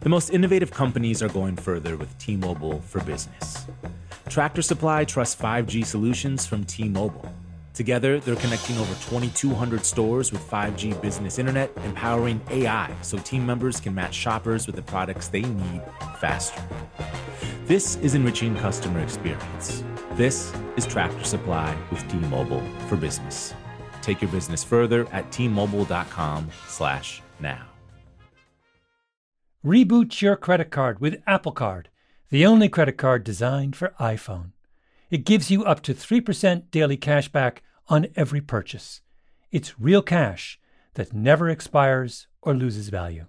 The most innovative companies are going further with T Mobile for Business. Tractor Supply trusts 5G solutions from T Mobile. Together, they're connecting over 2,200 stores with 5G business internet, empowering AI so team members can match shoppers with the products they need faster. This is enriching customer experience. This is Tractor Supply with T Mobile for Business. Take your business further at tmobile.com/now. Reboot your credit card with Apple Card, the only credit card designed for iPhone. It gives you up to 3% daily cash back on every purchase. It's real cash that never expires or loses value.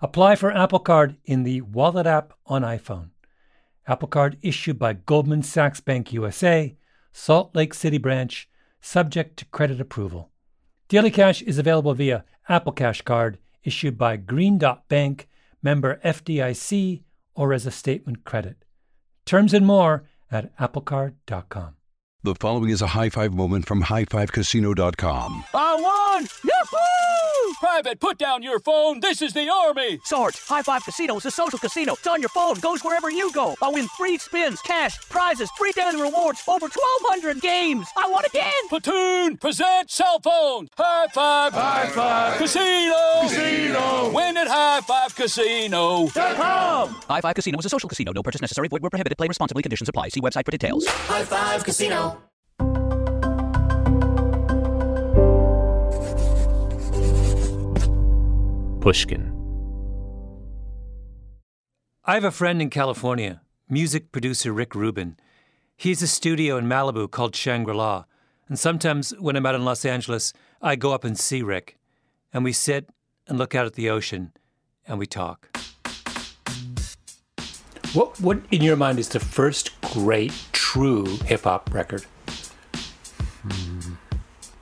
Apply for Apple Card in the Wallet app on iPhone. Apple Card issued by Goldman Sachs Bank USA, Salt Lake City branch, subject to credit approval. Daily Cash is available via Apple Cash Card issued by Green Dot Bank member FDIC, or as a statement credit. Terms and more at applecard.com. The following is a high five moment from highfivecasino.com. I won! Yahoo! Private, put down your phone. This is the Army. Sarge, High Five Casino is a social casino. It's on your phone, goes wherever you go. I win free spins, cash, prizes, free daily rewards, over 1,200 games. I won again. Platoon, present cell phone. High Five. High Five. Casino. Casino. Win at highfivecasino.com. High Five Casino is a social casino. No purchase necessary. Void where prohibited. Play responsibly. Conditions apply. See website for details. High Five Casino. Pushkin. I have a friend in California, music producer Rick Rubin. He has a studio in Malibu called Shangri La. And sometimes when I'm out in Los Angeles, I go up and see Rick. And we sit and look out at the ocean and we talk. What, what in your mind is the first great, true hip hop record?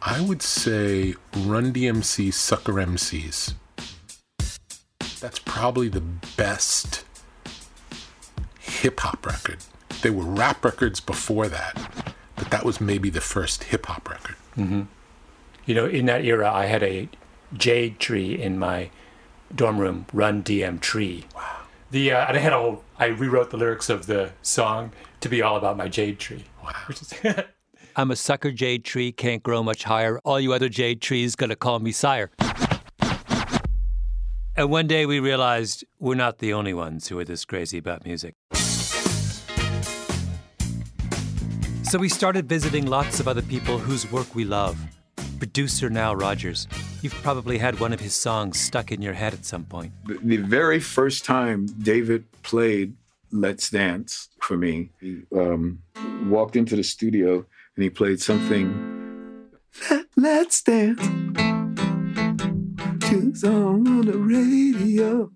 I would say Run DMC Sucker MCs. That's probably the best hip hop record. There were rap records before that, but that was maybe the first hip hop record. Mm-hmm. You know, in that era, I had a jade tree in my dorm room, Run DM Tree. Wow. The uh, and I had a whole, I rewrote the lyrics of the song to be all about my jade tree. Wow. Is I'm a sucker jade tree, can't grow much higher. All you other jade trees gonna call me sire. And one day we realized we're not the only ones who are this crazy about music. So we started visiting lots of other people whose work we love. Producer Nile Rodgers. You've probably had one of his songs stuck in your head at some point. The, very first time David played Let's Dance for me, he um, walked into the studio and he played something. Let, let's dance to the song on the radio.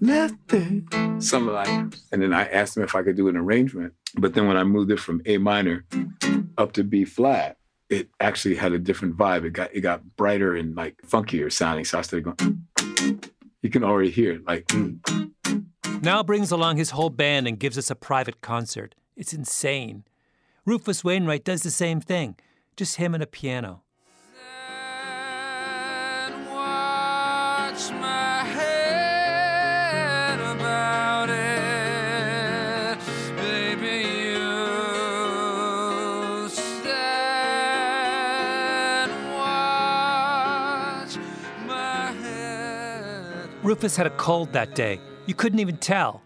Let's dance. Something like. And then I asked him if I could do an arrangement. But then when I moved it from A minor up to B flat, it actually had a different vibe. It got it got brighter and like funkier sounding. So I started going. You can already hear it, like. mm. Nile brings along his whole band and gives us a private concert. It's insane. Rufus Wainwright does the same thing, just him and a piano. Rufus had a cold that day. You couldn't even tell.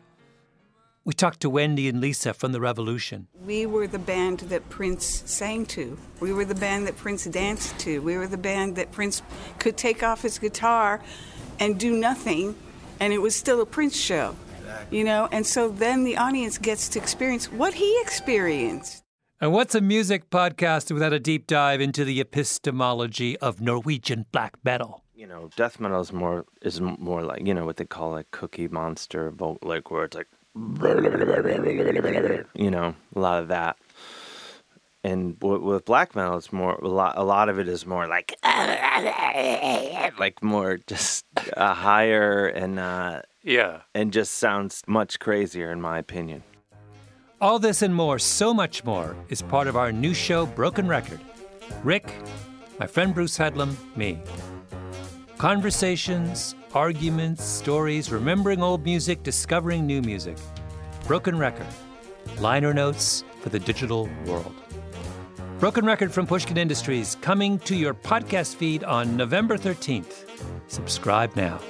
We talked to Wendy and Lisa from the Revolution. We were the band that Prince sang to. We were the band that Prince danced to. We were the band that Prince could take off his guitar and do nothing, and it was still a Prince show. You know, and so then the audience gets to experience what he experienced. And what's a music podcast without a deep dive into the epistemology of Norwegian black metal? You know, death metal is more is more like you know what they call like Cookie Monster, vote like where it's like, you know, a lot of that. And w- with black metal, it's more a lot. A lot of it is more like, like more just a higher and uh, Yeah. and just sounds much crazier in my opinion. All this and more, so much more, is part of our new show, Broken Record. Rick, my friend Bruce Headlam, me. Conversations arguments, stories, remembering old music, discovering new music. Broken Record liner notes for the digital world. Broken Record from Pushkin Industries coming to your podcast feed on November 13th. Subscribe now.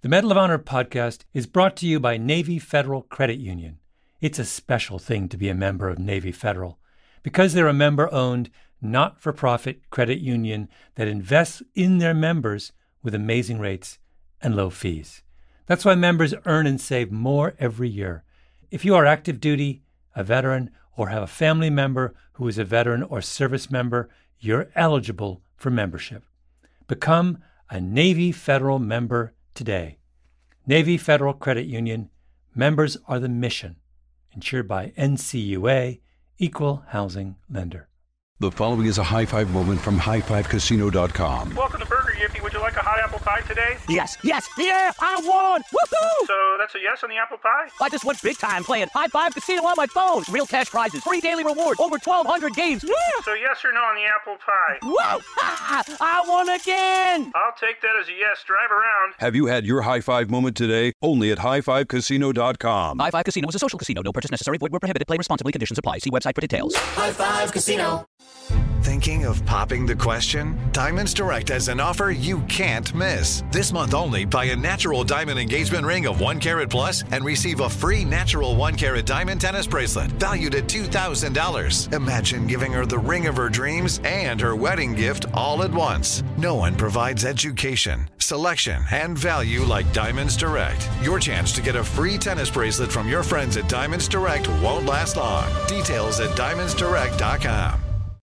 The Medal of Honor podcast is brought to you by Navy Federal Credit Union. It's a special thing to be a member of Navy Federal because they're a member owned, not for profit credit union that invests in their members with amazing rates and low fees. That's why members earn and save more every year. If you are active duty, a veteran, or have a family member who is a veteran or service member, you're eligible for membership. Become a Navy Federal member today. Navy Federal Credit Union members are the mission, insured by NCUA, Equal Housing Lender. The following is a high five moment from highfivecasino.com. Welcome to Burger Yippee. Would you like a hot apple pie today? Yes, yes, yeah, I won! Woohoo! So yes on the apple pie? I just went big time playing High Five Casino on my phone. Real cash prizes, free daily rewards, over 1,200 games. Yeah! So yes or no on the apple pie? Whoa! I won again! I'll take that as a yes. Drive around. Have you had your high five moment today? Only at highfivecasino.com. High Five Casino is a social casino. No purchase necessary. Void where prohibited. Play responsibly. Conditions apply. See website for details. High Five Casino. Thinking of popping the question? Diamonds Direct has an offer you can't miss. This month only, buy a natural diamond engagement ring of 1 carat plus and receive a free natural 1 carat diamond tennis bracelet valued at $2,000. Imagine giving her the ring of her dreams and her wedding gift all at once. No one provides education, selection, and value like Diamonds Direct. Your chance to get a free tennis bracelet from your friends at Diamonds Direct won't last long. Details at diamondsdirect.com.